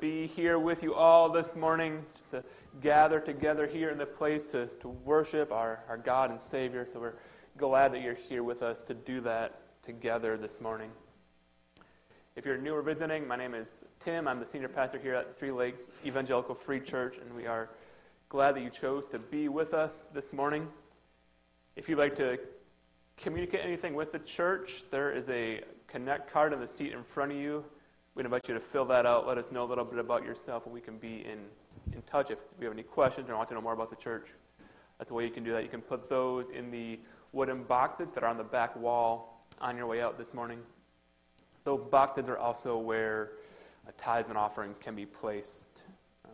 be here with you all this morning, to gather together here in the place to, to worship our, our God and Savior. So we're glad that you're here with us to do that together this morning. If you're new or visiting, my name is Tim. I'm the senior pastor here at Three Lakes Evangelical Free Church, and we are glad that you chose to be with us this morning. If you'd like to communicate anything with the church, there is a connect card in the seat in front of you. We'd invite you to fill that out. Let us know a little bit about yourself, and we can be in, in touch if we have any questions or want to know more about the church. That's the way you can do that. You can put those in the wooden boxes that are on the back wall on your way out this morning. Those boxes are also where a tithe and offering can be placed um,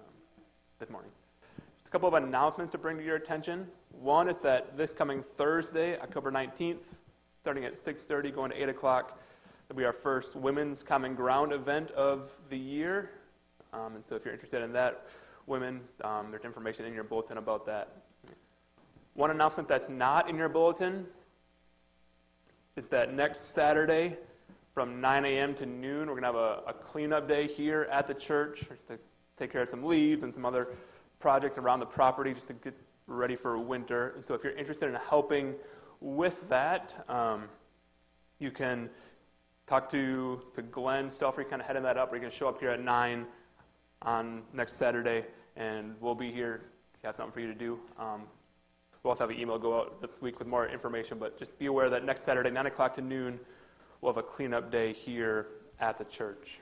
this morning. Just a couple of announcements to bring to your attention. One is that this coming Thursday, October 19th, starting at 6.30, going to 8 o'clock, It'll be our first Women's Common Ground event of the year. Um, and so if you're interested in that, women, um, there's information in your bulletin about that. One announcement that's not in your bulletin is that next Saturday from 9 a.m. to noon, we're going to have a, a cleanup day here at the church to take care of some leaves and some other projects around the property just to get ready for winter. And so if you're interested in helping with that, um, you can talk to, to Glenn Stelfrey, kind of heading that up. We're going to show up here at 9 on next Saturday, and we'll be here. if You have something for you to do. Um, we'll also have an email go out this week with more information, but just be aware that next Saturday, 9 o'clock to noon, we'll have a cleanup day here at the church.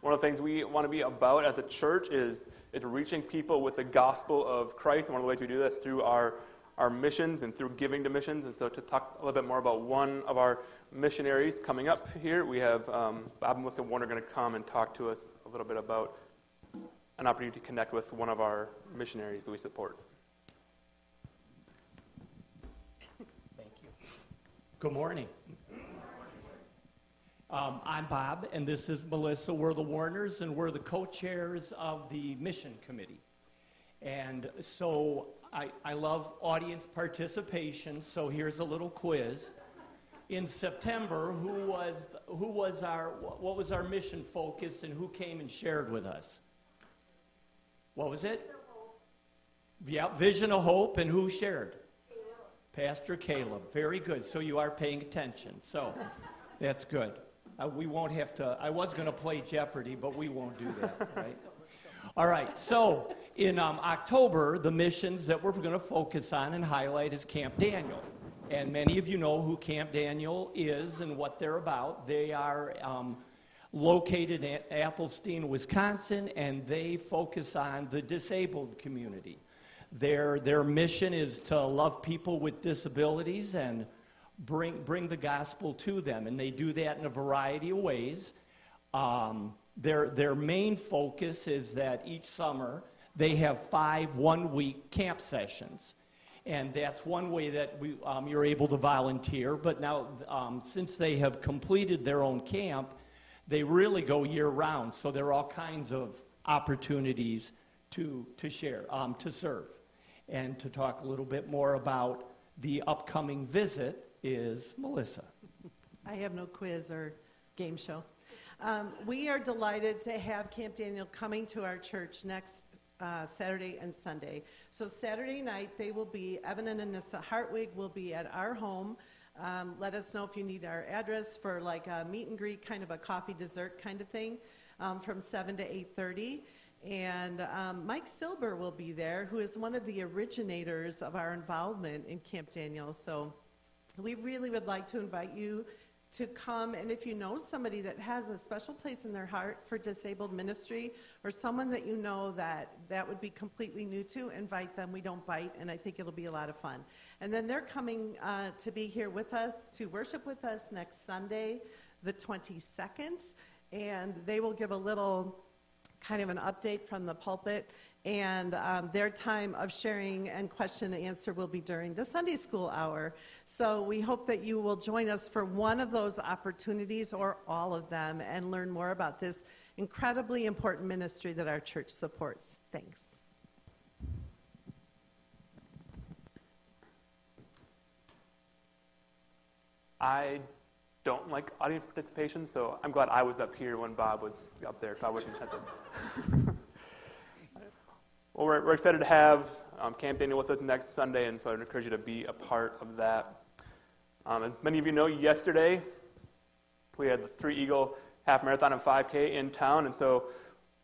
One of the things we want to be about as a church is, is reaching people with the gospel of Christ. And one of the ways we do that through our our missions and through giving to missions. And so, to talk a little bit more about one of our missionaries coming up here, we have um, Bob and Melissa Warner going to come and talk to us a little bit about an opportunity to connect with one of our missionaries that we support. Thank you. Good morning. Um, I'm Bob, and this is Melissa. We're the Warners, and we're the co chairs of the mission committee. And so I, I love audience participation, so here's a little quiz. In September, who was, who was our, what was our mission focus and who came and shared with us? What was it? Yeah, Vision of Hope, and who shared? Caleb. Pastor Caleb. Very good. So you are paying attention. So that's good. Uh, we won't have to, I was going to play Jeopardy, but we won't do that, right? All right, so in um, October, the missions that we're going to focus on and highlight is Camp Daniel. And many of you know who Camp Daniel is and what they're about. They are um, located in Athelstane, Wisconsin, and they focus on the disabled community. Their, their mission is to love people with disabilities and bring, bring the gospel to them. And they do that in a variety of ways. Um, their, their main focus is that each summer they have five one week camp sessions. And that's one way that we, um, you're able to volunteer. But now, um, since they have completed their own camp, they really go year round. So there are all kinds of opportunities to, to share, um, to serve. And to talk a little bit more about the upcoming visit is Melissa. I have no quiz or game show. Um, we are delighted to have Camp Daniel coming to our church next uh, Saturday and Sunday. So Saturday night they will be Evan and Anissa Hartwig will be at our home. Um, let us know if you need our address for like a meet and greet, kind of a coffee dessert kind of thing, um, from seven to eight thirty. And um, Mike Silber will be there, who is one of the originators of our involvement in Camp Daniel. So we really would like to invite you to come and if you know somebody that has a special place in their heart for disabled ministry or someone that you know that that would be completely new to invite them. We don't bite and i think it'll be a lot of fun. And then they're coming uh, to be here with us to worship with us next sunday the 22nd and they will give a little kind of an update from the pulpit and um, their time of sharing and question and answer will be during the Sunday school hour. So we hope that you will join us for one of those opportunities or all of them and learn more about this incredibly important ministry that our church supports. Thanks. I don't like audience participation, so I'm glad I was up here when Bob was up there, if I wasn't the. well, we're, we're, excited to have um, Camp Daniel with us next Sunday, and so I would encourage you to be a part of that. Um, as many of you know, yesterday we had the Three Eagle Half Marathon and 5K in town, and so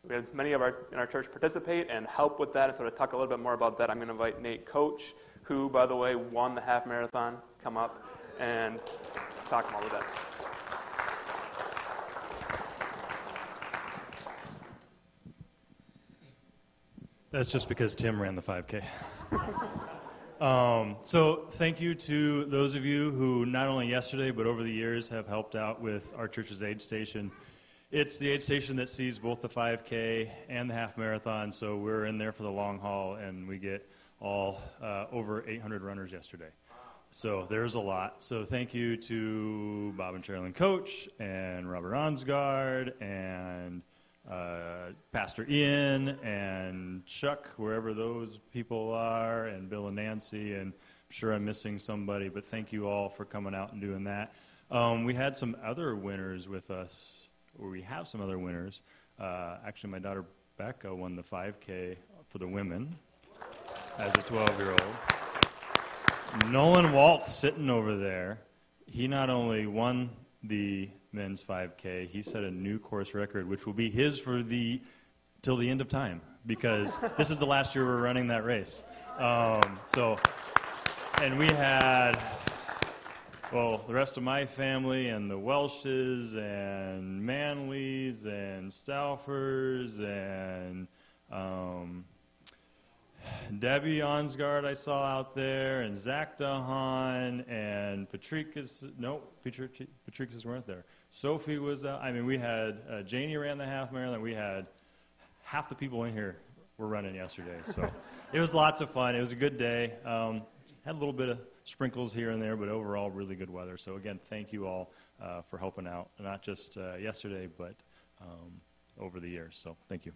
we had many of our in our church participate and help with that. And so to talk a little bit more about that, I'm going to invite Nate Coach, who, by the way, won the half marathon, come up and talk more with that. That's just because Tim ran the 5K. um, so, thank you to those of you who not only yesterday but over the years have helped out with our church's aid station. It's the aid station that sees both the 5K and the half marathon, so we're in there for the long haul, and we get all uh, over 800 runners yesterday. So there's a lot. So thank you to Bob and Sherilyn Coach and Robert Onsgard and uh, Pastor Ian and Chuck, wherever those people are, and Bill and Nancy. And I'm sure I'm missing somebody, but thank you all for coming out and doing that. Um, we had some other winners with us, or we have some other winners. Uh, actually, my daughter Becca won the 5K for the women as a 12 year old. Nolan Waltz sitting over there, he not only won the men's 5K, he set a new course record, which will be his for the till the end of time because this is the last year we're running that race. Um, so, and we had well, the rest of my family and the Welshes and Manleys and Stauffers and um, Debbie Onsgard I saw out there, and Zach Dahan, and Patrikas. No, Patrikas weren't there. Sophie was. Uh, I mean, we had uh, Janie ran the half marathon. We had half the people in here were running yesterday, so it was lots of fun. It was a good day. Um, had a little bit of sprinkles here and there, but overall, really good weather. So again, thank you all uh, for helping out, not just uh, yesterday, but um, over the years. So thank you.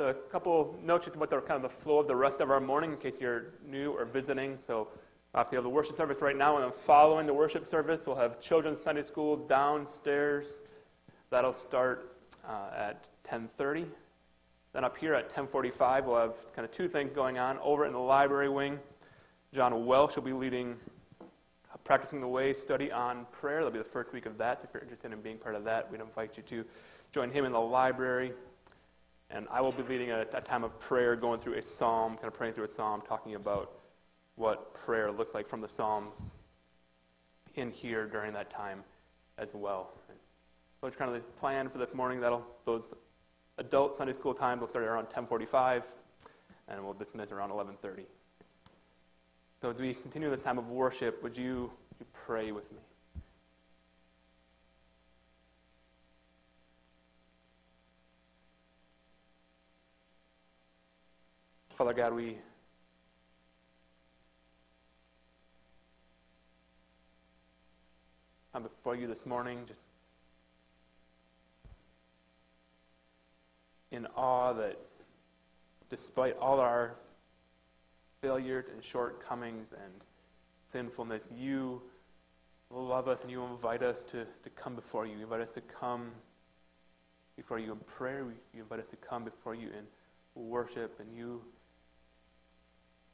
A couple notes just about the kind of the flow of the rest of our morning in case you're new or visiting. So after you have the worship service right now, and then following the worship service, we'll have children's Sunday school downstairs. That'll start uh, at 10:30. Then up here at 10:45, we'll have kind of two things going on. Over in the library wing, John Welsh will be leading practicing the way study on prayer. That'll be the first week of that. If you're interested in being part of that, we'd invite you to join him in the library. And I will be leading a, a, time of prayer, going through a psalm, kind of praying through a psalm, talking about what prayer looked like from the Psalms in here during that time as well. So it's kind of the plan for this morning. That'll those adult Sunday school times will start around 10:45, and we'll dismiss around 11:30. So as we continue the time of worship, would you, you pray with me? Father God, we come before you this morning just in awe that despite all our failures and shortcomings and sinfulness, you love us and you invite us to, to come before you. You invite us to come before you in prayer. You invite us to come before you in worship, and you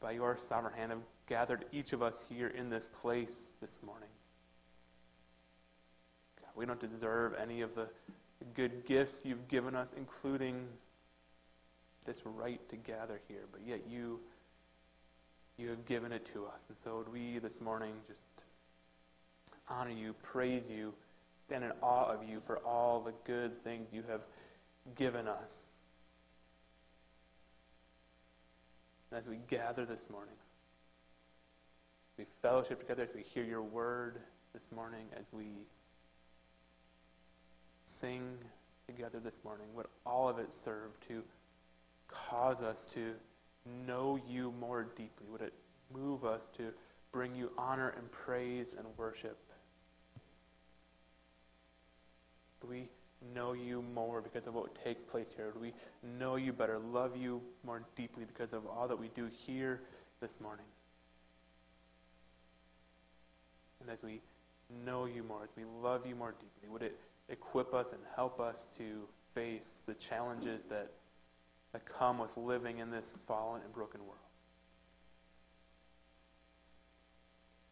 by your sovereign hand have gathered each of us here in this place this morning. God, we don't deserve any of the good gifts you've given us, including this right to gather here, but yet you you have given it to us. And so would we this morning just honor you, praise you, stand in awe of you for all the good things you have given us. As we gather this morning, we fellowship together, as we hear your word this morning, as we sing together this morning, would all of it serve to cause us to know you more deeply? Would it move us to bring you honor and praise and worship. We know you more because of what would take place here? Do we know you better, love you more deeply because of all that we do here this morning? And as we know you more, as we love you more deeply, would it equip us and help us to face the challenges that, that come with living in this fallen and broken world?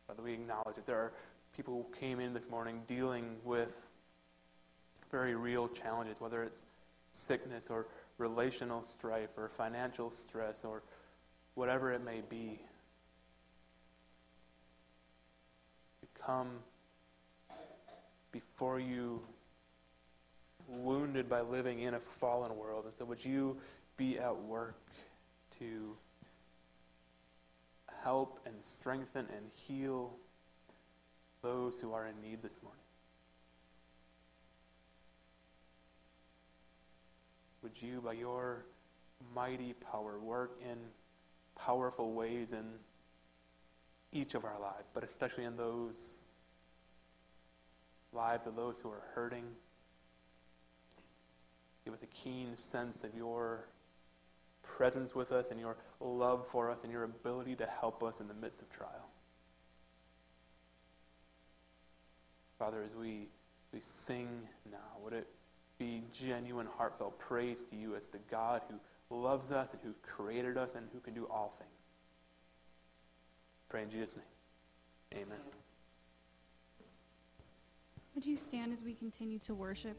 Father, we acknowledge that there are people who came in this morning dealing with very real challenges, whether it's sickness or relational strife or financial stress or whatever it may be. To come before you wounded by living in a fallen world. And so would you be at work to help and strengthen and heal those who are in need this morning? Would you, by your mighty power, work in powerful ways in each of our lives, but especially in those lives of those who are hurting? Give us a keen sense of your presence with us and your love for us and your ability to help us in the midst of trial. Father, as we, we sing now, would it be genuine, heartfelt praise to you as the God who loves us and who created us and who can do all things. Pray in Jesus' name. Amen. Would you stand as we continue to worship?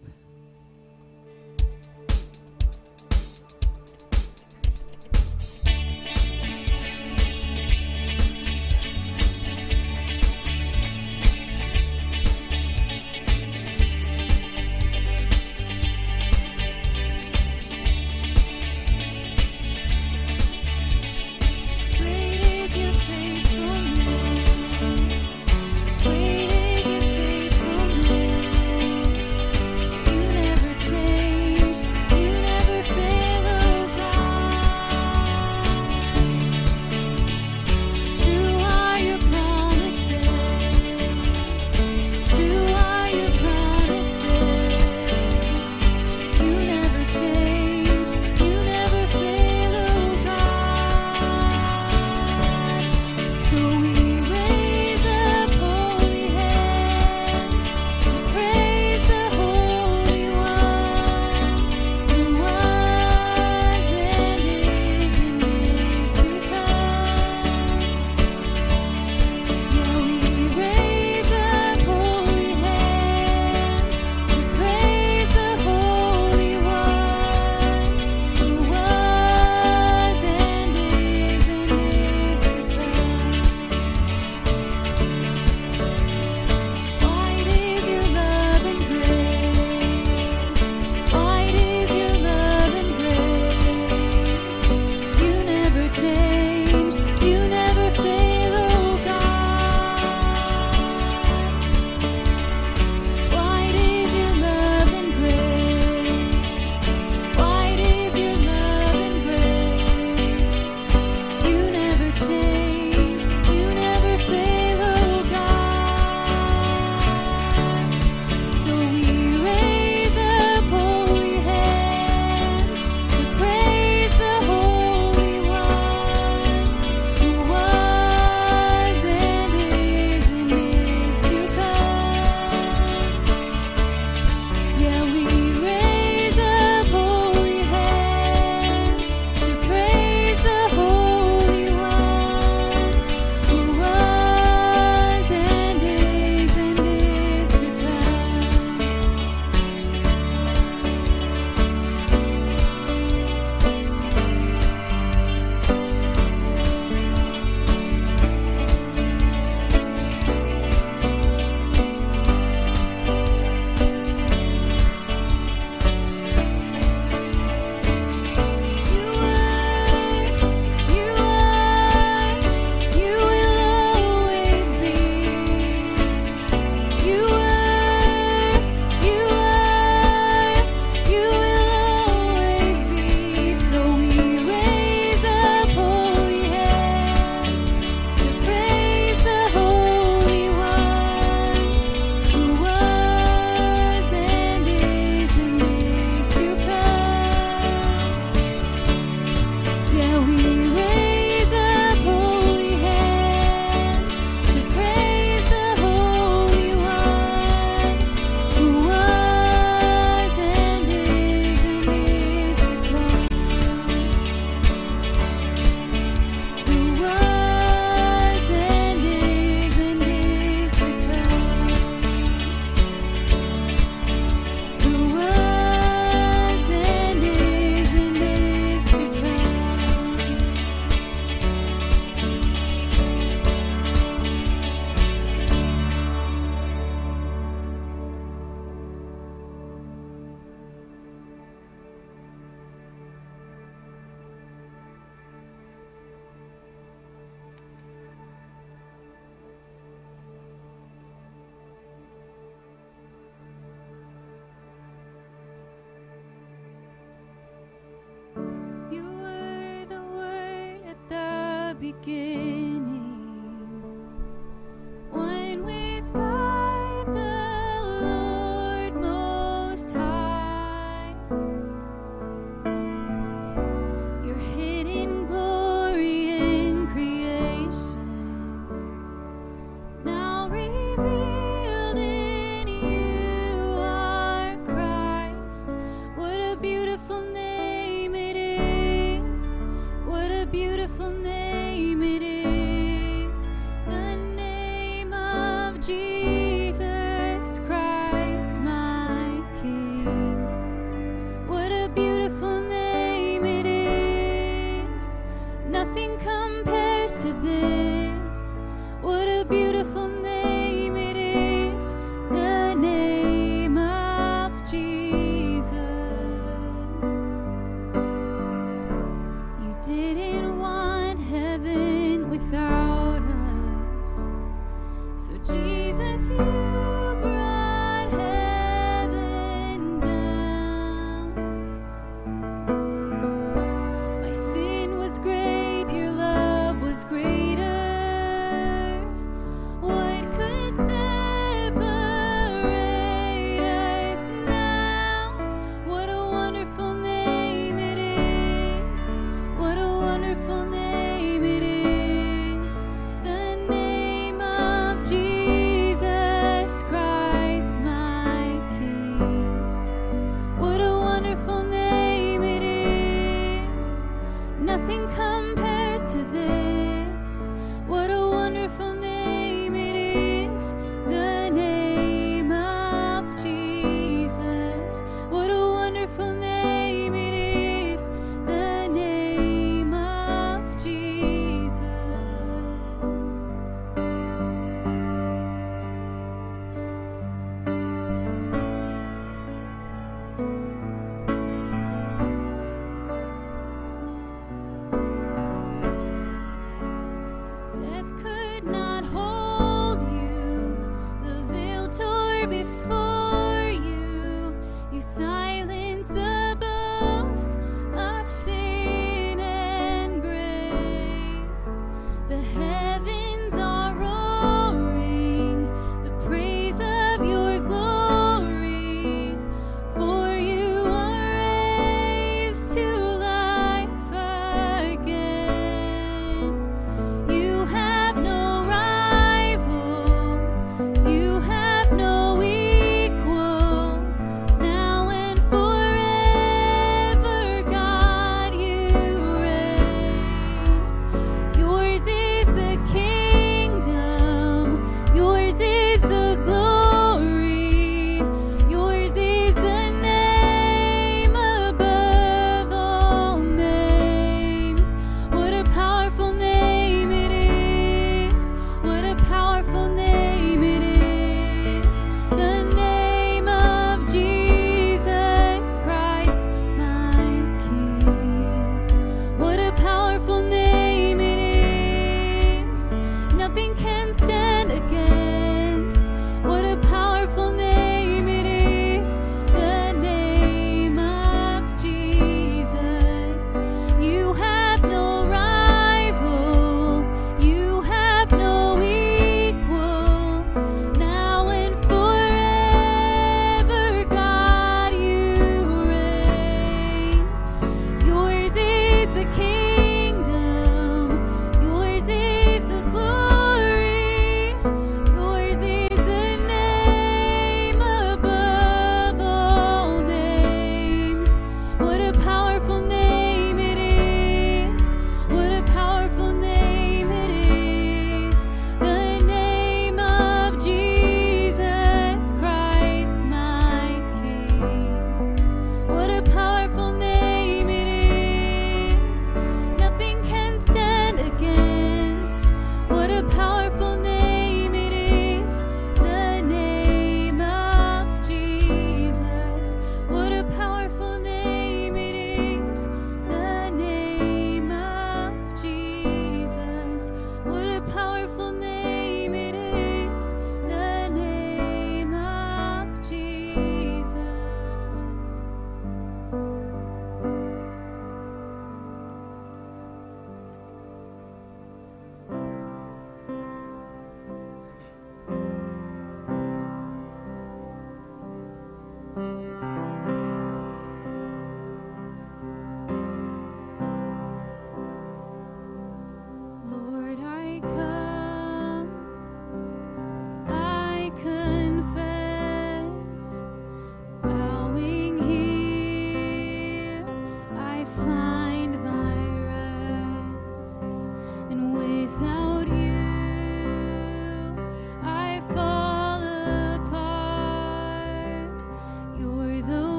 beautiful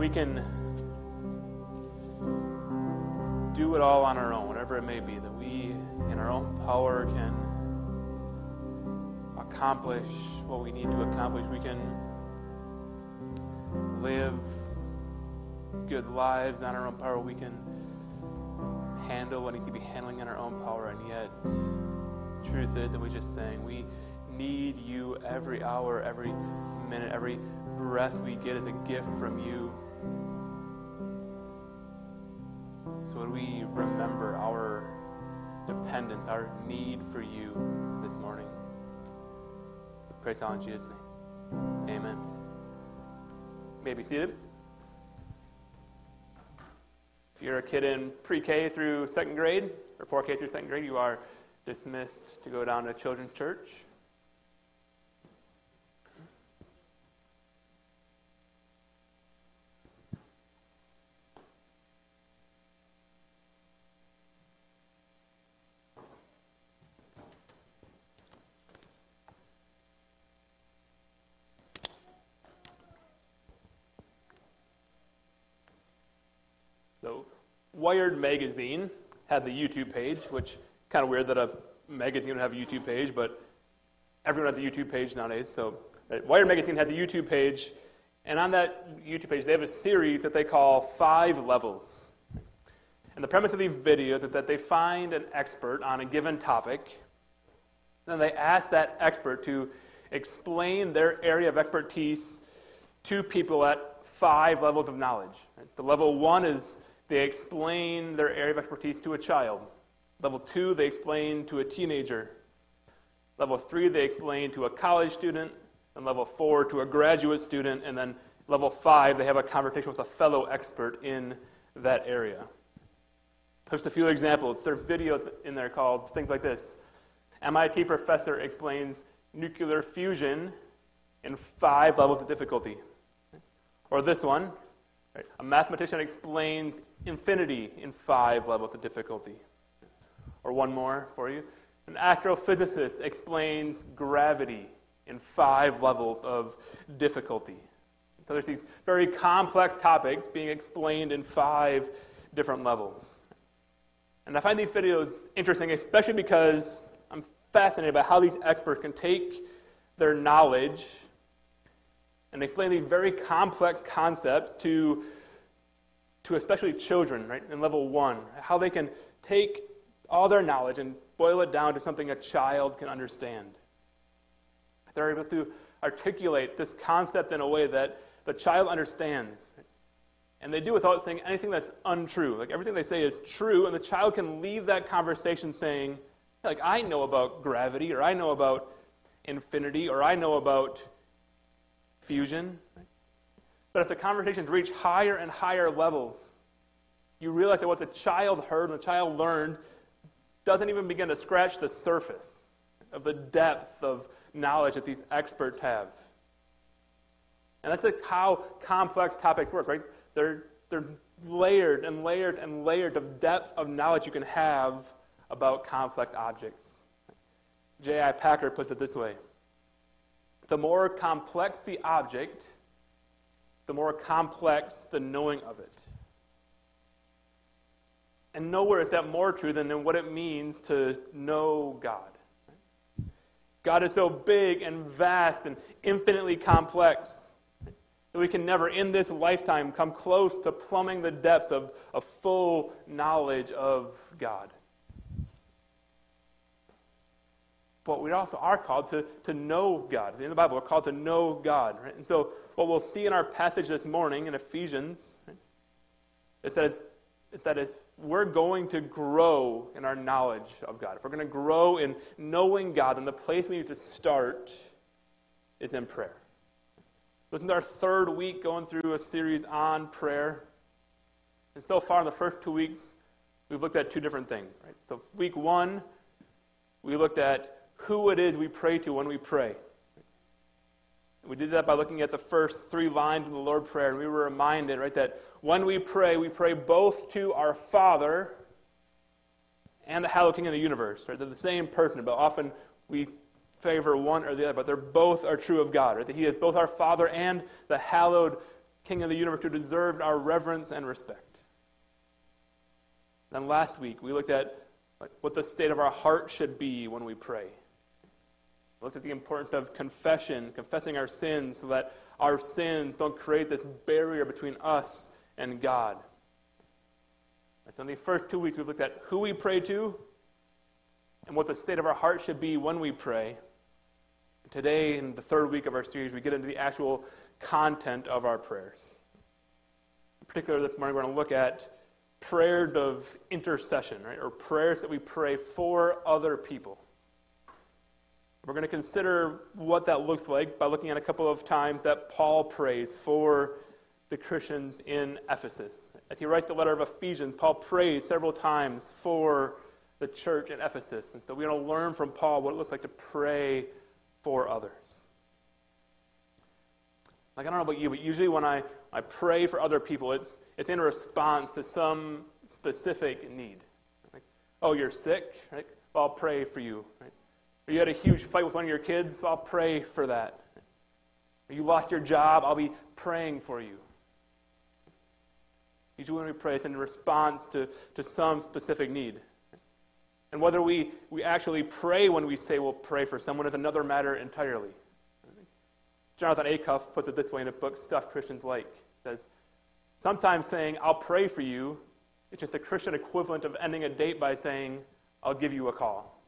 we can do it all on our own, whatever it may be, that we, in our own power, can accomplish what we need to accomplish. We can live good lives on our own power. We can handle what needs to be handling in our own power. And yet, truth is that we just saying we need you every hour, every minute, every breath we get is a gift from you. So would we remember our dependence, our need for you this morning? We pray it all in Jesus' name. Amen. You may be seated. If you're a kid in pre K through second grade, or 4K through second grade, you are dismissed to go down to children's church. So, Wired magazine had the YouTube page, which kind of weird that a magazine would have a YouTube page, but everyone has the YouTube page nowadays. So, uh, Wired magazine had the YouTube page, and on that YouTube page, they have a series that they call Five Levels. And the premise of the video is that they find an expert on a given topic, then they ask that expert to explain their area of expertise to people at five levels of knowledge. The level one is they explain their area of expertise to a child. Level two, they explain to a teenager. Level three, they explain to a college student. And level four, to a graduate student. And then level five, they have a conversation with a fellow expert in that area. Just a few examples. There's video in there called things like this MIT professor explains nuclear fusion in five levels of difficulty. Or this one Right? A mathematician explains infinity in five levels of difficulty. Or one more for you. An astrophysicist explains gravity in five levels of difficulty. So there's these very complex topics being explained in five different levels. And I find these videos interesting, especially because I'm fascinated by how these experts can take their knowledge and explain these very complex concepts to, to especially children, right, in level one, how they can take all their knowledge and boil it down to something a child can understand. They're able to articulate this concept in a way that the child understands. And they do without saying anything that's untrue. Like everything they say is true, and the child can leave that conversation saying, like, I know about gravity, or I know about infinity, or I know about But if the conversations reach higher and higher levels, you realize that what the child heard and the child learned doesn't even begin to scratch the surface of the depth of knowledge that these experts have. And that's like how complex topics work, right? They're, they're layered and layered and layered of depth of knowledge you can have about complex objects. J.I. Packer puts it this way the more complex the object, the more complex the knowing of it. And nowhere is that more true than in what it means to know God. God is so big and vast and infinitely complex that we can never, in this lifetime, come close to plumbing the depth of a full knowledge of God. But we also are called to, to know God. In the end of the Bible, we're called to know God. Right? And so, what we'll see in our passage this morning in Ephesians right, is that, that is we're going to grow in our knowledge of God. If we're going to grow in knowing God, then the place we need to start is in prayer. This is our third week going through a series on prayer. And so far, in the first two weeks, we've looked at two different things. Right? So, week one, we looked at who it is we pray to when we pray. We did that by looking at the first three lines of the Lord Prayer, and we were reminded, right, that when we pray, we pray both to our Father and the Hallowed King of the universe. Right? They're the same person, but often we favor one or the other, but they're both are true of God. Right? That He is both our Father and the Hallowed King of the universe who deserved our reverence and respect. Then last week, we looked at what the state of our heart should be when we pray. We looked at the importance of confession, confessing our sins so that our sins don't create this barrier between us and God. So in the first two weeks, we've looked at who we pray to and what the state of our heart should be when we pray. Today, in the third week of our series, we get into the actual content of our prayers. In particular, this morning, we're going to look at prayers of intercession, right? Or prayers that we pray for other people. We're going to consider what that looks like by looking at a couple of times that Paul prays for the Christians in Ephesus. As he writes the letter of Ephesians, Paul prays several times for the church in Ephesus. And so we're going to learn from Paul what it looks like to pray for others. Like, I don't know about you, but usually when I, I pray for other people, it's, it's in response to some specific need. Like, oh, you're sick? Right? I'll pray for you. Right? Or you had a huge fight with one of your kids? I'll pray for that. Or you lost your job? I'll be praying for you. Usually when we pray, it's in response to, to some specific need. And whether we, we actually pray when we say we'll pray for someone is another matter entirely. Jonathan Acuff puts it this way in a book, Stuff Christians Like. says, Sometimes saying, I'll pray for you, it's just the Christian equivalent of ending a date by saying, I'll give you a call.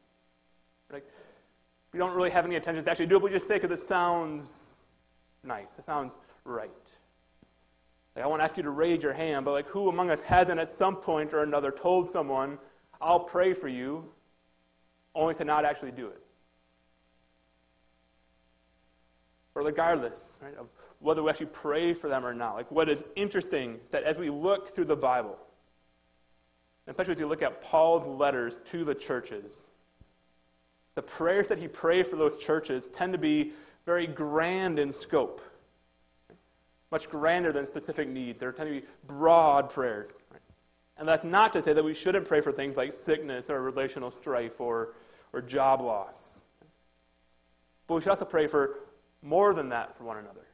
We don't really have any intention to actually do it, but we just think it sounds nice. It sounds right. Like, I won't ask you to raise your hand, but like who among us hasn't at some point or another told someone, I'll pray for you, only to not actually do it? Or regardless right, of whether we actually pray for them or not. Like what is interesting that as we look through the Bible, especially as you look at Paul's letters to the churches, the prayers that he prayed for those churches tend to be very grand in scope much grander than specific needs. There tend to be broad prayers. And that's not to say that we shouldn't pray for things like sickness or relational strife or, or job loss. But we should also pray for more than that for one another.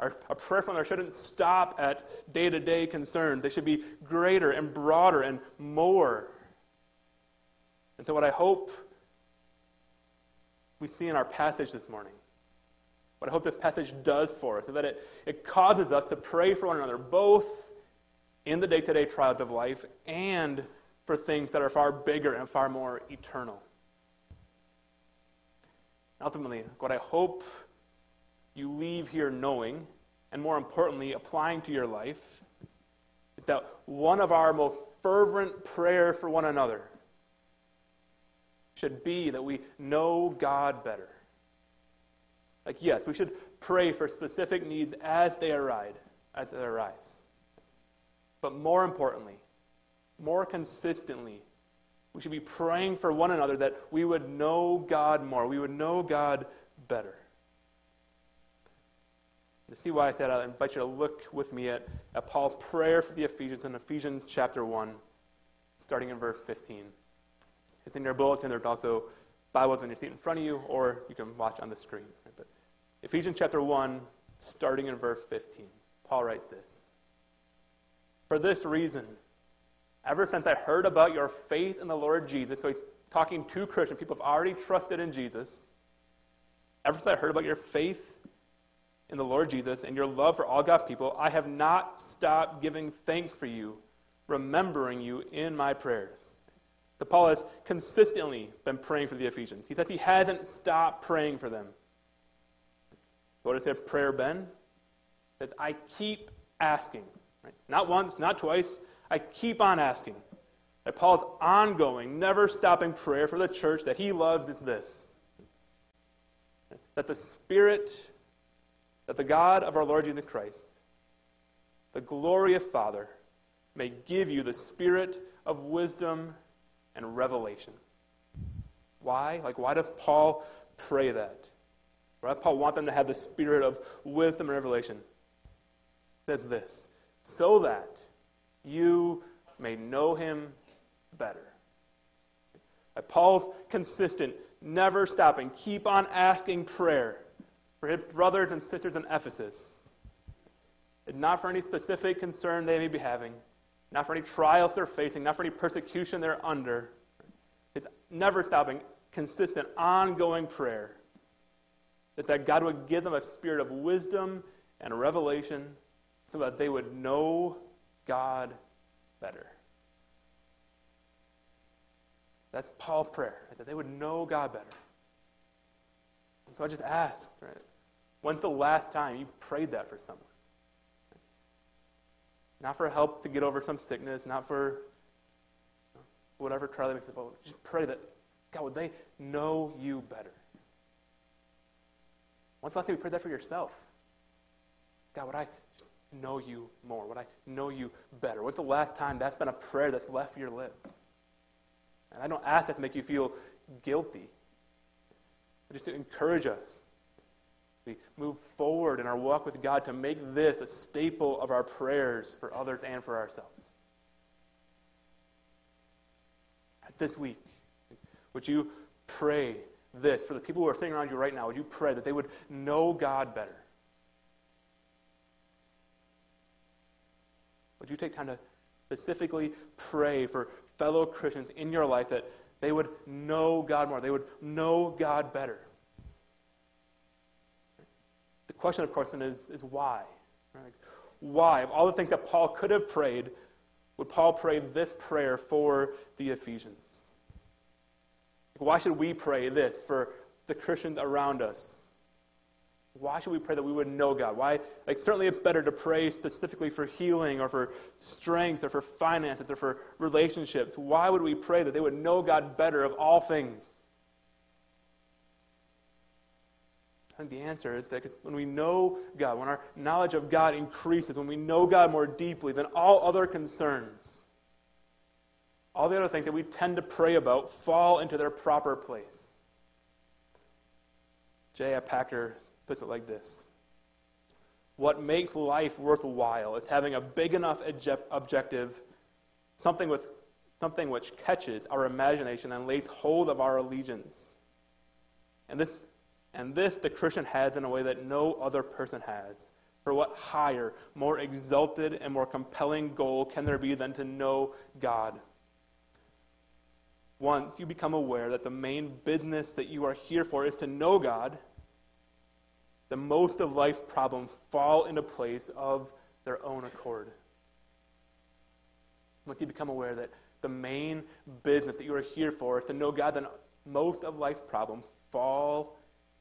Our, our prayer for one another shouldn't stop at day to day concerns, they should be greater and broader and more. And so, what I hope we see in our passage this morning what I hope this passage does for us is that it, it causes us to pray for one another, both in the day to day trials of life and for things that are far bigger and far more eternal. Ultimately, what I hope you leave here knowing, and more importantly, applying to your life, is that one of our most fervent prayers for one another should be that we know God better. Like, yes, we should pray for specific needs as they arise, as they arise. But more importantly, more consistently, we should be praying for one another that we would know God more. We would know God better. To see why I said I invite you to look with me at, at Paul's prayer for the Ephesians in Ephesians chapter 1, starting in verse 15. It's in your bulletin. There's also Bibles in your seat in front of you, or you can watch on the screen. But Ephesians chapter 1, starting in verse 15. Paul writes this For this reason, ever since I heard about your faith in the Lord Jesus, so he's talking to Christians, people have already trusted in Jesus. Ever since I heard about your faith in the Lord Jesus and your love for all God's people, I have not stopped giving thanks for you, remembering you in my prayers. So Paul has consistently been praying for the Ephesians. He says he hasn't stopped praying for them. What has their prayer been? That I keep asking. Right? Not once, not twice. I keep on asking. That Paul's ongoing, never stopping prayer for the church that he loves is this that the Spirit, that the God of our Lord Jesus Christ, the glorious Father, may give you the spirit of wisdom and revelation. Why? Like, why does Paul pray that? Right? Paul wants them to have the spirit of wisdom and revelation. Says this, so that you may know him better. Paul's consistent, never stopping, keep on asking prayer for his brothers and sisters in Ephesus. And not for any specific concern they may be having, not for any trials they're facing, not for any persecution they're under. It's never stopping, consistent, ongoing prayer that, that God would give them a spirit of wisdom and revelation so that they would know God better. That's Paul's prayer, right? that they would know God better. So I just ask, right? When's the last time you prayed that for someone? Not for help to get over some sickness, not for whatever trial they may face, but just pray that, God, would they know you better? The last time you prayed that for yourself? God, would I know you more? Would I know you better? When's the last time that's been a prayer that's left your lips? And I don't ask that to make you feel guilty, but just to encourage us. We move forward in our walk with God to make this a staple of our prayers for others and for ourselves. This week, would you pray this for the people who are sitting around you right now? Would you pray that they would know God better? Would you take time to specifically pray for fellow Christians in your life that they would know God more, they would know God better? The question, of course, then is, is why? Right? Why? Of all the things that Paul could have prayed, would Paul pray this prayer for the Ephesians? Why should we pray this for the Christians around us? Why should we pray that we would know God? Why? Like, certainly it's better to pray specifically for healing or for strength or for finances or for relationships. Why would we pray that they would know God better of all things? I think the answer is that when we know God, when our knowledge of God increases, when we know God more deeply, then all other concerns, all the other things that we tend to pray about, fall into their proper place. J.I. Packer puts it like this What makes life worthwhile is having a big enough objective, something, with, something which catches our imagination and lays hold of our allegiance. And this, and this the Christian has in a way that no other person has. For what higher, more exalted, and more compelling goal can there be than to know God? Once you become aware that the main business that you are here for is to know God, the most of life's problems fall into place of their own accord. Once you become aware that the main business that you are here for is to know God, then most of life's problems fall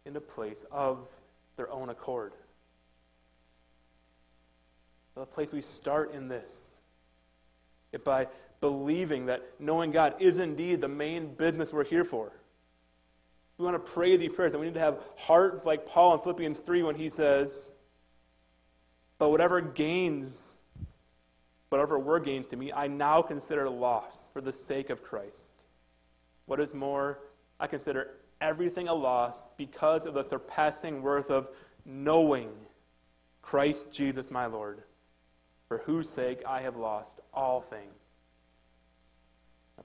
into place of their own accord. The place we start in this, if by believing that knowing God is indeed the main business we're here for. We want to pray these prayers, that we need to have heart like Paul in Philippians 3 when he says, But whatever gains, whatever were gains to me, I now consider loss for the sake of Christ. What is more, I consider everything a loss because of the surpassing worth of knowing Christ Jesus my Lord, for whose sake I have lost all things.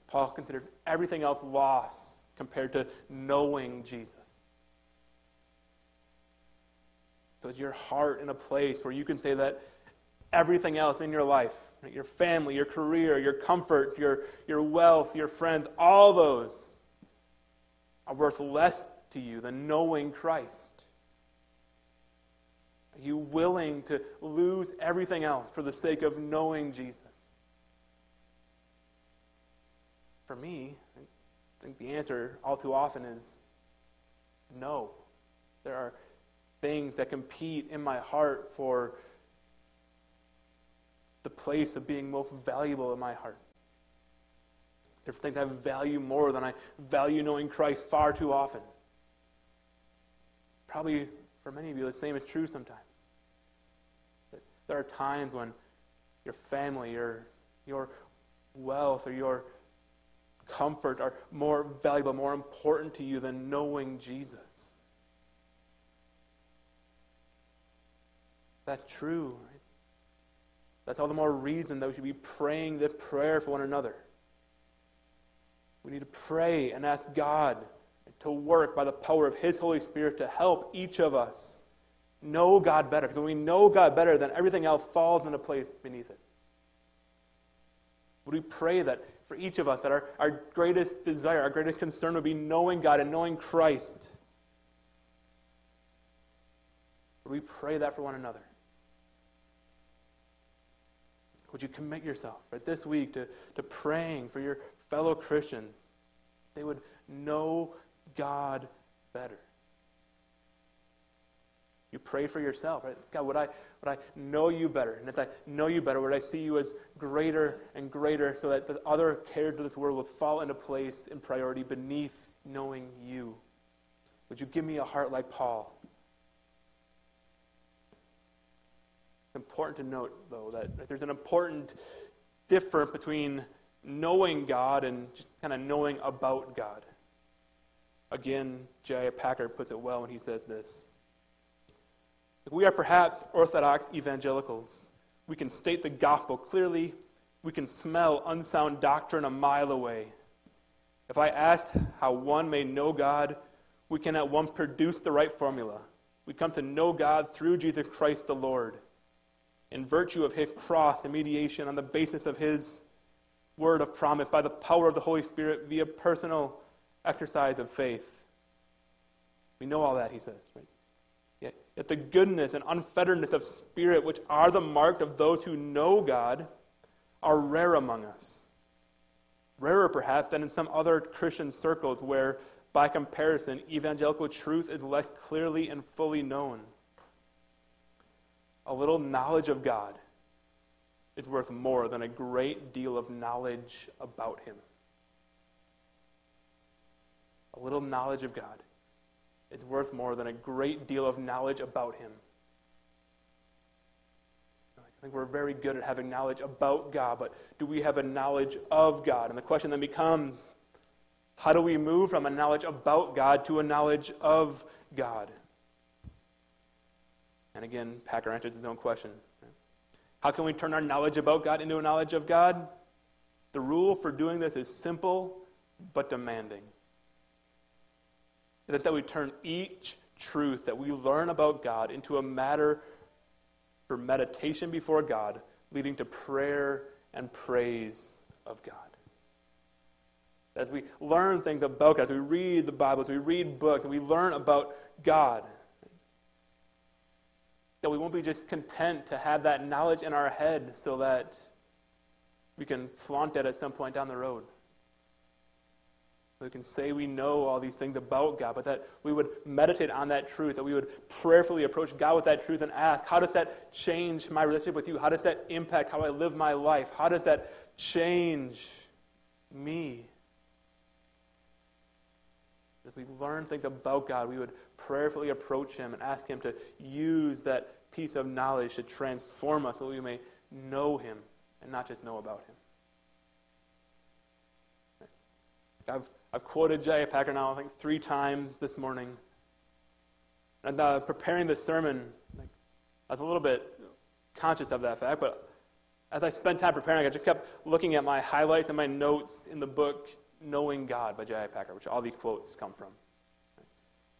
Paul considered everything else loss compared to knowing Jesus. So is your heart in a place where you can say that everything else in your life, your family, your career, your comfort, your, your wealth, your friends, all those are worth less to you than knowing Christ? Are you willing to lose everything else for the sake of knowing Jesus? For me, I think the answer all too often is no. There are things that compete in my heart for the place of being most valuable in my heart. Are things I value more than I value knowing Christ far too often. Probably for many of you, the same is true sometimes. There are times when your family or your wealth or your comfort are more valuable, more important to you than knowing Jesus. That's true. Right? That's all the more reason that we should be praying this prayer for one another. We need to pray and ask God to work by the power of His Holy Spirit to help each of us know God better. Because when we know God better, then everything else falls into place beneath it. Would we pray that for each of us that our, our greatest desire, our greatest concern would be knowing God and knowing Christ. Would we pray that for one another? Would you commit yourself right this week to, to praying for your fellow Christian, They would know God better. You pray for yourself, right? God, would I, would I know you better? And if I know you better, would I see you as greater and greater so that the other cares of this world will fall into place in priority beneath knowing you? Would you give me a heart like Paul? It's important to note, though, that there's an important difference between knowing God and just kind of knowing about God. Again, J. Packer puts it well when he says this. We are perhaps Orthodox evangelicals. We can state the gospel clearly. We can smell unsound doctrine a mile away. If I ask how one may know God, we can at once produce the right formula. We come to know God through Jesus Christ the Lord, in virtue of his cross and mediation, on the basis of his word of promise, by the power of the Holy Spirit, via personal exercise of faith. We know all that, he says. Right? Yet, yet the goodness and unfetteredness of spirit, which are the mark of those who know God, are rare among us. Rarer, perhaps, than in some other Christian circles where, by comparison, evangelical truth is less clearly and fully known. A little knowledge of God is worth more than a great deal of knowledge about Him. A little knowledge of God is worth more than a great deal of knowledge about Him. I think we're very good at having knowledge about God, but do we have a knowledge of God? And the question then becomes how do we move from a knowledge about God to a knowledge of God? And again, Packer answers his own question. How can we turn our knowledge about God into a knowledge of God? The rule for doing this is simple but demanding that, that we turn each truth that we learn about God into a matter for meditation before God, leading to prayer and praise of God. As we learn things about God, as we read the Bible, as we read books, as we learn about God, that we won't be just content to have that knowledge in our head so that we can flaunt it at some point down the road. We can say we know all these things about God, but that we would meditate on that truth, that we would prayerfully approach God with that truth and ask, how does that change my relationship with you? How does that impact how I live my life? How does that change me? As we learn things about God, we would prayerfully approach Him and ask Him to use that piece of knowledge to transform us so we may know Him and not just know about Him. I've I've quoted J.I. Packer now, I think, three times this morning. And uh, preparing this sermon, like, I was a little bit conscious of that fact, but as I spent time preparing, I just kept looking at my highlights and my notes in the book Knowing God by J.I. Packer, which all these quotes come from.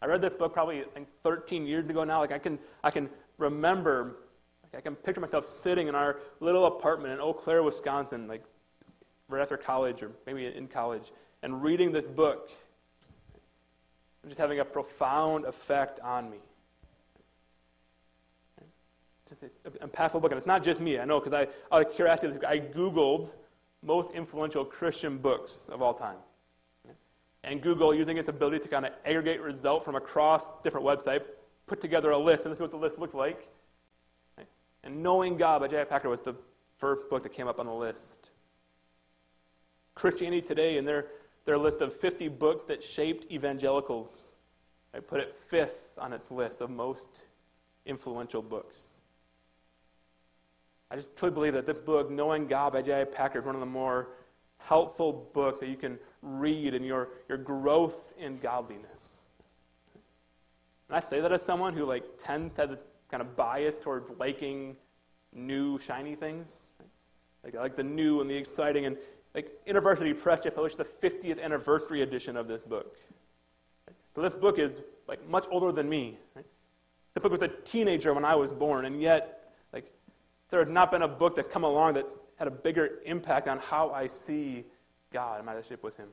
I read this book probably think 13 years ago now. Like I can, I can remember, like I can picture myself sitting in our little apartment in Eau Claire, Wisconsin, like right after college or maybe in college, and reading this book, just having a profound effect on me. It's an impactful book, and it's not just me. I know because I, out of curiosity, I Googled most influential Christian books of all time. And Google, using its ability to kind of aggregate results from across different websites, put together a list, and this is what the list looked like. And Knowing God by J.I. Packer was the first book that came up on the list. Christianity Today, in their their list of 50 books that shaped evangelicals. I put it fifth on its list of most influential books. I just truly believe that this book, Knowing God by J.I. Packer, is one of the more helpful books that you can read and your, your growth in godliness. And I say that as someone who like tends to have kind of bias towards liking new, shiny things. Like like the new and the exciting. And like InterVarsity Press just published the 50th anniversary edition of this book. So this book is like much older than me. Right? The book was a teenager when I was born, and yet, like, there has not been a book that's come along that had a bigger impact on how I see God and my relationship with Him.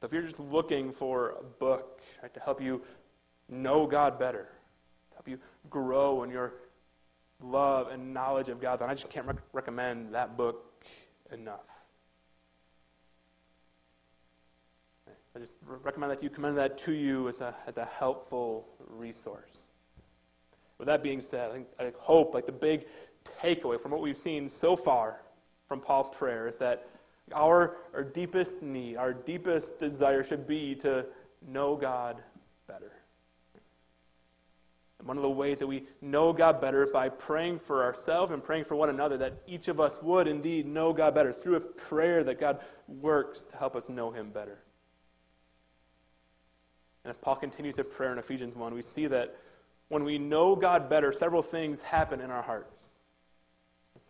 So if you're just looking for a book right, to help you know God better, to help you grow in your love and knowledge of God, then I just can't rec- recommend that book enough. I just recommend that you commend that to you as a, as a helpful resource. With that being said, I, think, I hope like the big takeaway from what we've seen so far from Paul's prayer is that our, our deepest need, our deepest desire should be to know God better. And one of the ways that we know God better is by praying for ourselves and praying for one another, that each of us would indeed know God better through a prayer that God works to help us know Him better. And as Paul continues to prayer in Ephesians 1, we see that when we know God better, several things happen in our hearts.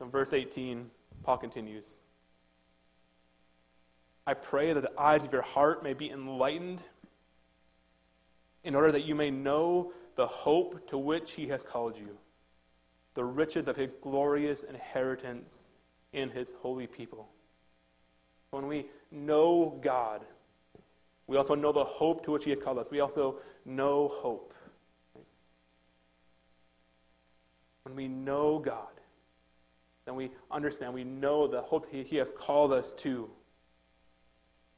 In verse 18, Paul continues I pray that the eyes of your heart may be enlightened in order that you may know the hope to which he has called you, the riches of his glorious inheritance in his holy people. When we know God, we also know the hope to which he has called us. We also know hope. When we know God, then we understand, we know the hope he, has called us to.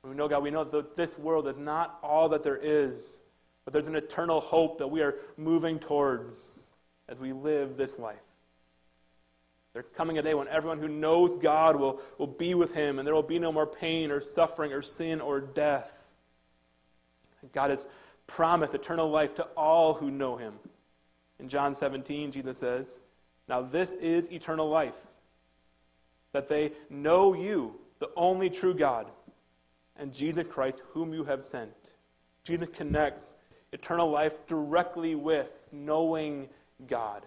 We know God, we know that this world is not all that there is but there's an eternal hope that we are moving towards as we live this life. There's coming a day when everyone who knows God will, will be with Him, and there will be no more pain or suffering or sin or death. God has promised eternal life to all who know Him. In John 17, Jesus says, Now this is eternal life, that they know you, the only true God, and Jesus Christ, whom you have sent. Jesus connects eternal life directly with knowing God.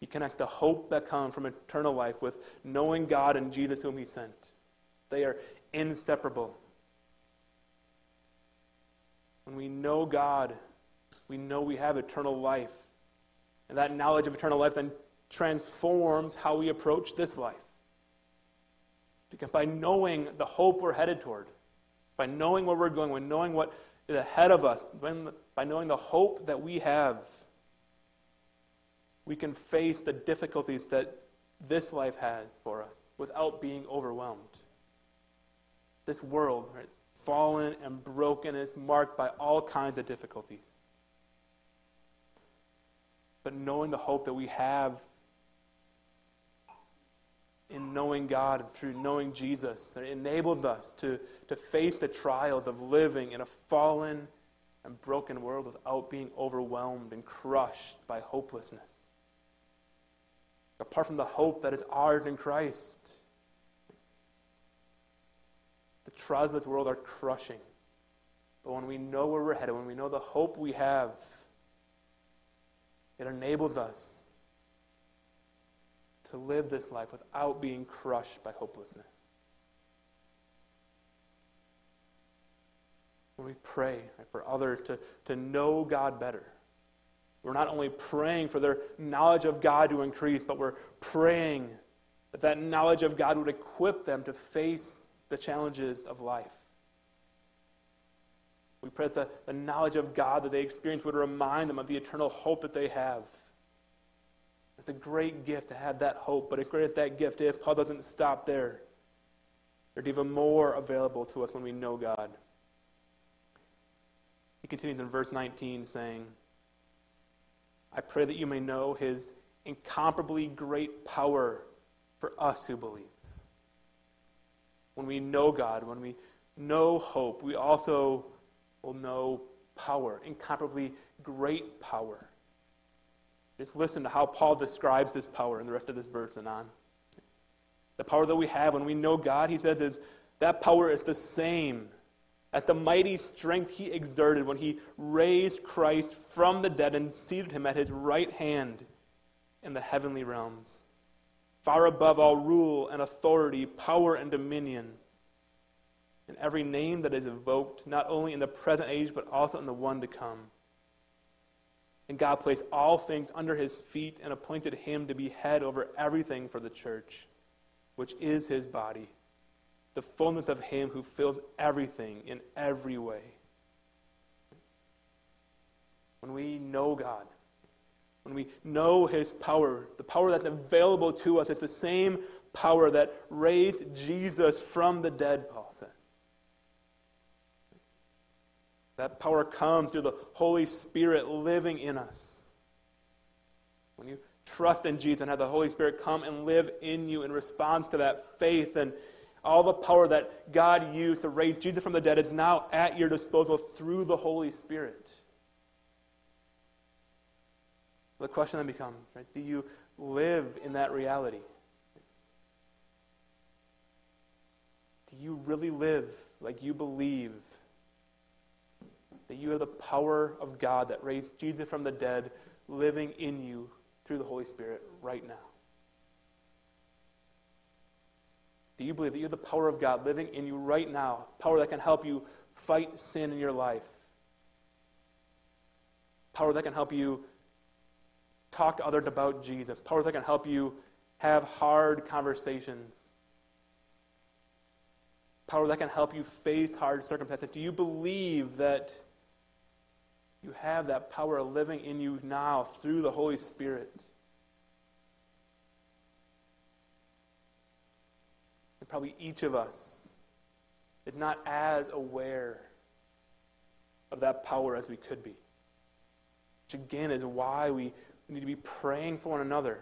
You connect the hope that comes from eternal life with knowing God and Jesus whom He sent. They are inseparable. When we know God, we know we have eternal life. And that knowledge of eternal life then transforms how we approach this life. Because by knowing the hope we're headed toward, by knowing where we're going, by knowing what is ahead of us, by knowing the hope that we have, we can face the difficulties that this life has for us without being overwhelmed. This world, right, fallen and broken, is marked by all kinds of difficulties. But knowing the hope that we have in knowing God and through knowing Jesus. It enabled us to, to face the trials of living in a fallen and broken world without being overwhelmed and crushed by hopelessness. Apart from the hope that is ours in Christ, the trials of this world are crushing. But when we know where we're headed, when we know the hope we have, it enables us to live this life without being crushed by hopelessness. When we pray for others to, to know God better, we're not only praying for their knowledge of God to increase, but we're praying that that knowledge of God would equip them to face the challenges of life. We pray that the, the knowledge of God that they experience would remind them of the eternal hope that they have. It's a great gift to have that hope, but it's great that gift if Paul doesn't stop there. There's even more available to us when we know God. He continues in verse 19 saying, I pray that you may know his incomparably great power for us who believe. When we know God, when we know hope, we also will know power, incomparably great power. Just listen to how Paul describes this power in the rest of this verse and on. The power that we have when we know God, he says, is that power is the same as the mighty strength he exerted when he raised Christ from the dead and seated him at his right hand in the heavenly realms, far above all rule and authority, power and dominion, and every name that is invoked, not only in the present age, but also in the one to come. And God placed all things under his feet and appointed him to be head over everything for the church, which is his body, the fullness of him who fills everything in every way. When we know God, when we know his power, the power that's available to us, it's the same power that raised Jesus from the dead, Paul says. That power comes through the Holy Spirit living in us. When you trust in Jesus and have the Holy Spirit come and live in you in response to that faith and all the power that God used to raise Jesus from the dead is now at your disposal through the Holy Spirit. The question then becomes, right, do you live in that reality? Do you really live like you believe that you have the power of God that raised Jesus from the dead living in you through the Holy Spirit right now? Do you believe that you have the power of God living in you right now? Power that can help you fight sin in your life. Power that can help you talk to others about Jesus. Power that can help you have hard conversations. Power that can help you face hard circumstances. Do you believe that you have that power living in you now through the Holy Spirit? And probably each of us is not as aware of that power as we could be. Which again is why we need to be praying for one another.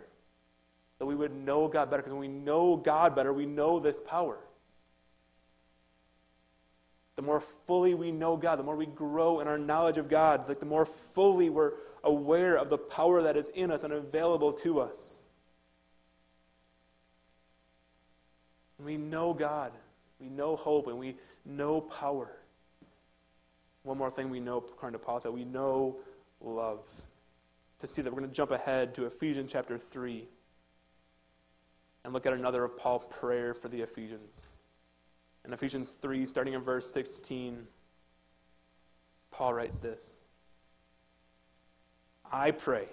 That we would know God better. Because when we know God better, we know this power. The more fully we know God, the more we grow in our knowledge of God, like the more fully we're aware of the power that is in us and available to us. We know God, we know hope, and we know power. One more thing we know, according to Paul, that we know love. To see that, we're going to jump ahead to Ephesians chapter 3 and look at another of Paul's prayer for the Ephesians. In Ephesians 3, starting in verse 16, Paul writes this I pray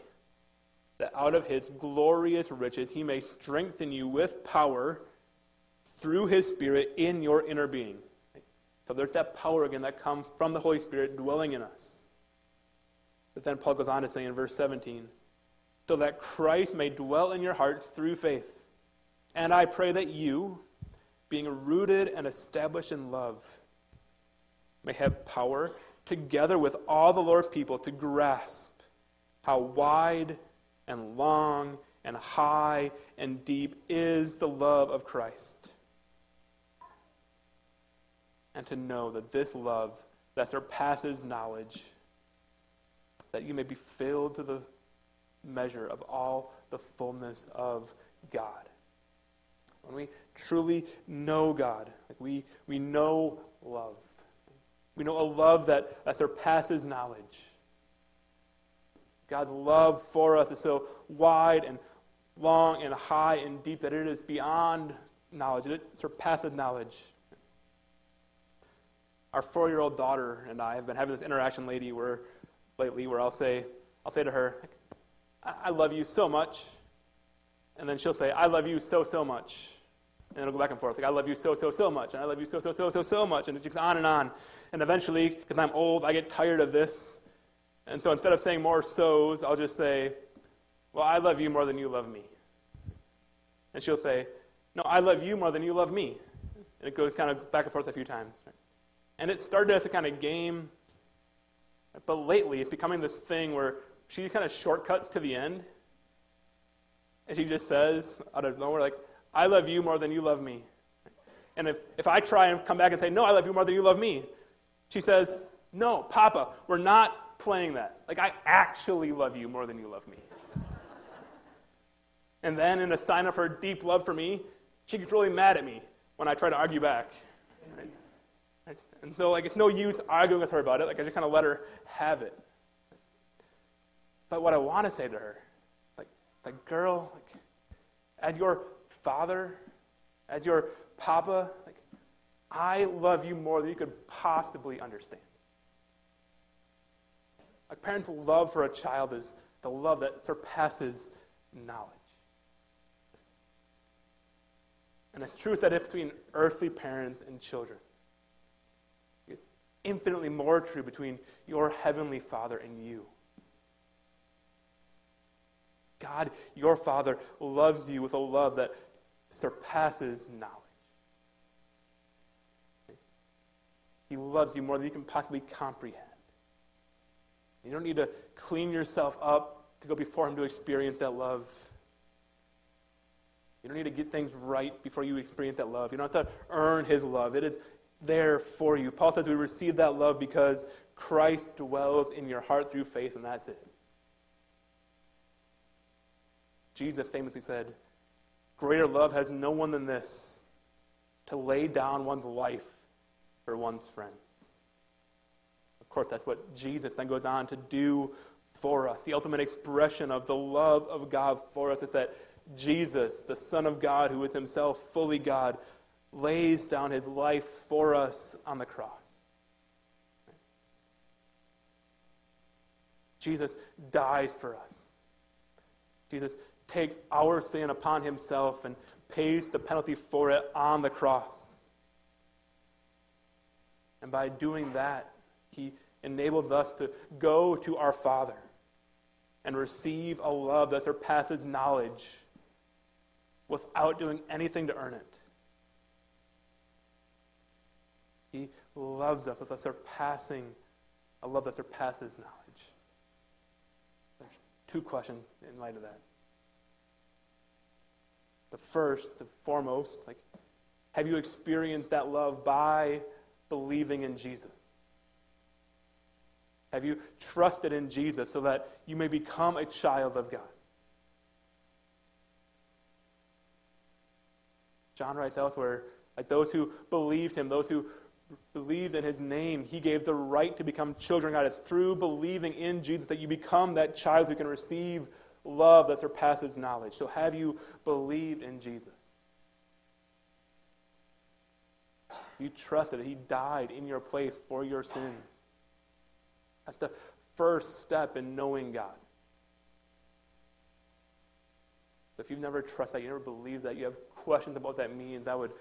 that out of his glorious riches he may strengthen you with power through his Spirit in your inner being. So there's that power again that comes from the Holy Spirit dwelling in us. But then Paul goes on to say in verse 17, so that Christ may dwell in your hearts through faith. And I pray that you, being rooted and established in love, may have power, together with all the Lord's people, to grasp how wide and long and high and deep is the love of Christ. And to know that this love that surpasses knowledge that you may be filled to the measure of all the fullness of God. When we truly know God, like we, we know love. We know a love that, that surpasses knowledge. God's love for us is so wide and long and high and deep that it is beyond knowledge. It surpasses knowledge. Our four year old daughter and I have been having this interaction lately where lately where I'll say, I'll say to her, I love you so much. And then she'll say, I love you so, so much. And it'll go back and forth. Like, I love you so, so, so much. And I love you so, so, so, so, so much. And it goes on and on. And eventually, because I'm old, I get tired of this. And so instead of saying more so's, I'll just say, Well, I love you more than you love me. And she'll say, No, I love you more than you love me. And it goes kind of back and forth a few times. And it started as a kind of game but lately, it's becoming this thing where she kind of shortcuts to the end. And she just says, out of nowhere, like, I love you more than you love me. And if, if I try and come back and say, no, I love you more than you love me, she says, no, Papa, we're not playing that. Like, I actually love you more than you love me. and then, in a sign of her deep love for me, she gets really mad at me when I try to argue back. And so, like, it's no use arguing with her about it. Like, I just kind of let her have it. But what I want to say to her, like, like, girl, like, as your father, as your papa, like, I love you more than you could possibly understand. Like, parents' love for a child is the love that surpasses knowledge. And the truth that is between earthly parents and children is infinitely more true between your heavenly Father and you. God, your Father, loves you with a love that surpasses knowledge. He loves you more than you can possibly comprehend. You don't need to clean yourself up to go before Him to experience that love. You don't need to get things right before you experience that love. You don't have to earn His love. It is there for you. Paul says we receive that love because Christ dwells in your heart through faith, and that's it. Jesus famously said, Greater love has no one than this, to lay down one's life for one's friends. Of course, that's what Jesus then goes on to do for us. The ultimate expression of the love of God for us is that Jesus, the Son of God, who is himself fully God, lays down his life for us on the cross. Jesus dies for us. Jesus takes our sin upon himself and pays the penalty for it on the cross. And by doing that, he enabled us to go to our Father and receive a love that surpasses knowledge without doing anything to earn it. He loves us with a surpassing, a love that surpasses knowledge. There's two questions in light of that. The first, the foremost, like, have you experienced that love by believing in Jesus? Have you trusted in Jesus so that you may become a child of God? John writes elsewhere, like those who believed him, those who believed in his name, he gave the right to become children of God. It's through believing in Jesus that you become that child who can receive love that surpasses knowledge. So have you believed in Jesus? You trusted that he died in your place for your sins. That's the first step in knowing God. If you've never trusted that, you never believed that, you have questions about what that means, I would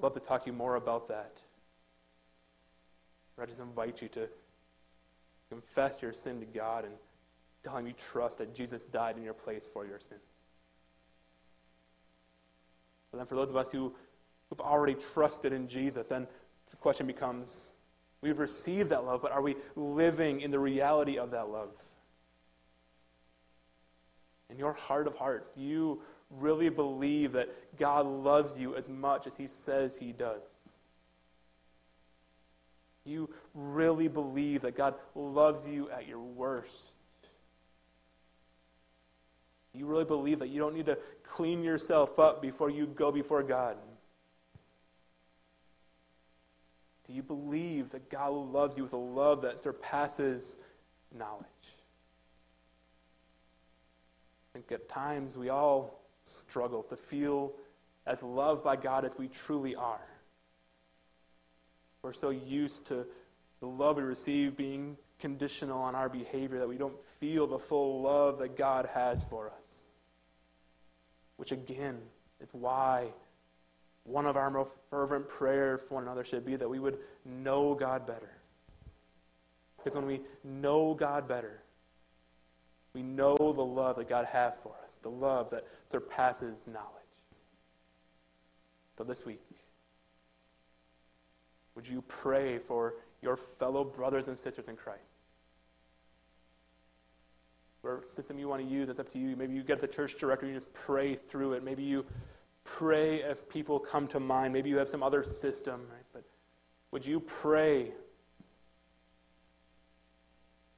love to talk to you more about that. I just invite you to confess your sin to God and tell Him you trust that Jesus died in your place for your sins. But then for those of us who, who've already trusted in Jesus, then the question becomes we've received that love, but are we living in the reality of that love? In your heart of hearts, do you really believe that God loves you as much as He says He does? You really believe that God loves you at your worst? You really believe that you don't need to clean yourself up before you go before God? Do you believe that God loves you with a love that surpasses knowledge? I think at times we all struggle to feel as loved by God as we truly are. We're so used to the love we receive being conditional on our behavior that we don't feel the full love that God has for us. Which, again, is why one of our most fervent prayers for one another should be that we would know God better. Because when we know God better, we know the love that God has for us, the love that surpasses knowledge. So this week, would you pray for your fellow brothers and sisters in Christ? Whatever system you want to use, it's up to you. Maybe you get the church directory, you just pray through it. Maybe you pray if people come to mind. Maybe you have some other system, right? But would you pray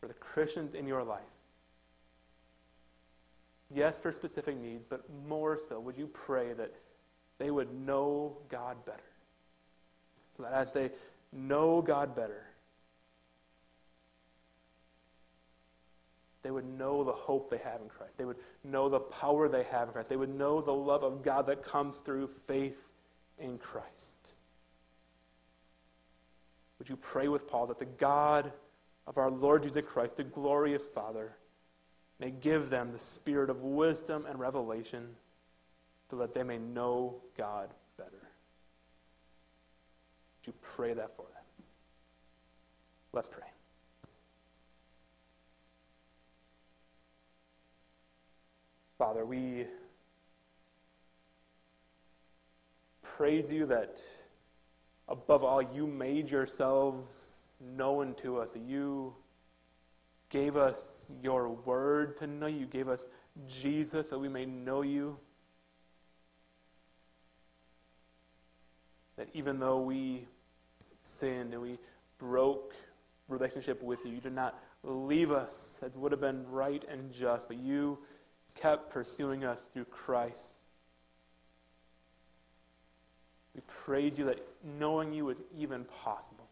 for the Christians in your life? Yes, for specific needs, but more so, would you pray that they would know God better? So that as they know God better, they would know the hope they have in Christ. They would know the power they have in Christ. They would know the love of God that comes through faith in Christ. Would you pray with Paul that the God of our Lord Jesus Christ, the glorious Father, may give them the spirit of wisdom and revelation so that they may know God better. Would you pray that for them? Let's pray. Father, we praise you that above all you made yourselves known to us, that you gave us your word to know you. Gave us Jesus that we may know you. That even though we sinned and we broke relationship with you, you did not leave us as would have been right and just, but you kept pursuing us through Christ. We praise you that knowing you was even possible.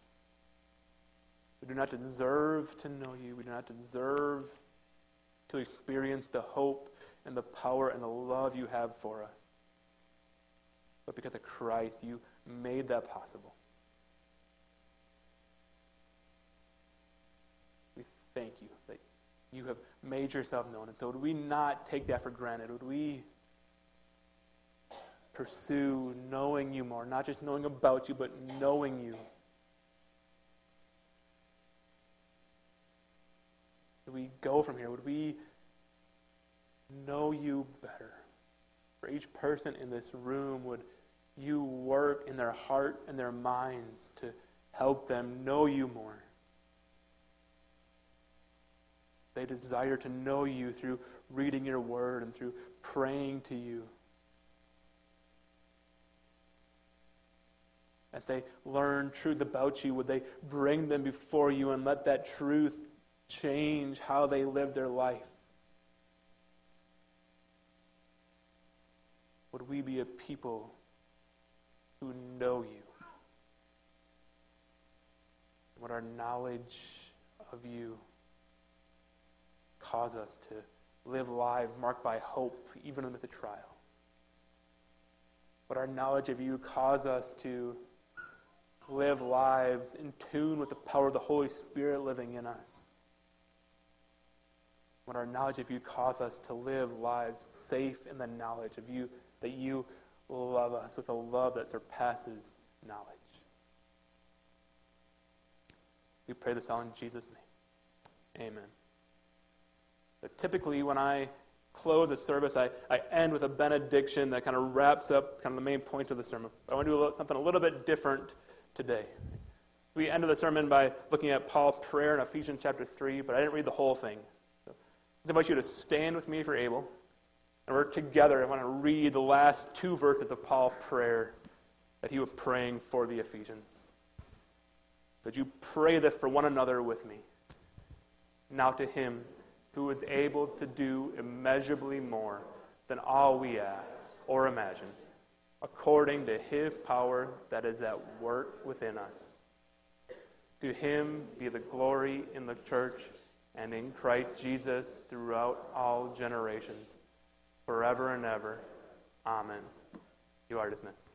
We do not deserve to know you. We do not deserve to experience the hope and the power and the love you have for us. But because of Christ, you made that possible. We thank you that you have made yourself known. And so, would we not take that for granted? Would we pursue knowing you more? Not just knowing about you, but knowing you. Would we go from here? Would we know you better? For each person in this room, would you work in their heart and their minds to help them know you more? They desire to know you through reading your word and through praying to you. As they learn truth about you, would they bring them before you and let that truth change how they live their life? Would we be a people who know you? Would our knowledge of you cause us to live lives marked by hope, even amid the trial? Would our knowledge of you cause us to live lives in tune with the power of the Holy Spirit living in us? Would our knowledge of you cause us to live lives safe in the knowledge of you, that you love us with a love that surpasses knowledge? We pray this all in Jesus' name. Amen. So typically, when I close the service, I, I end with a benediction that kind of wraps up kind of the main point of the sermon. I want to do something a little bit different today. We ended the sermon by looking at Paul's prayer in Ephesians chapter 3, but I didn't read the whole thing. So I invite you to stand with me if you're able. And we're together. I want to read the last two verses of Paul's prayer that he was praying for the Ephesians. That you pray this for one another with me. Now to him who is able to do immeasurably more than all we ask or imagine according to his power that is at work within us. To him be the glory in the church and in Christ Jesus throughout all generations, forever and ever. Amen. You are dismissed.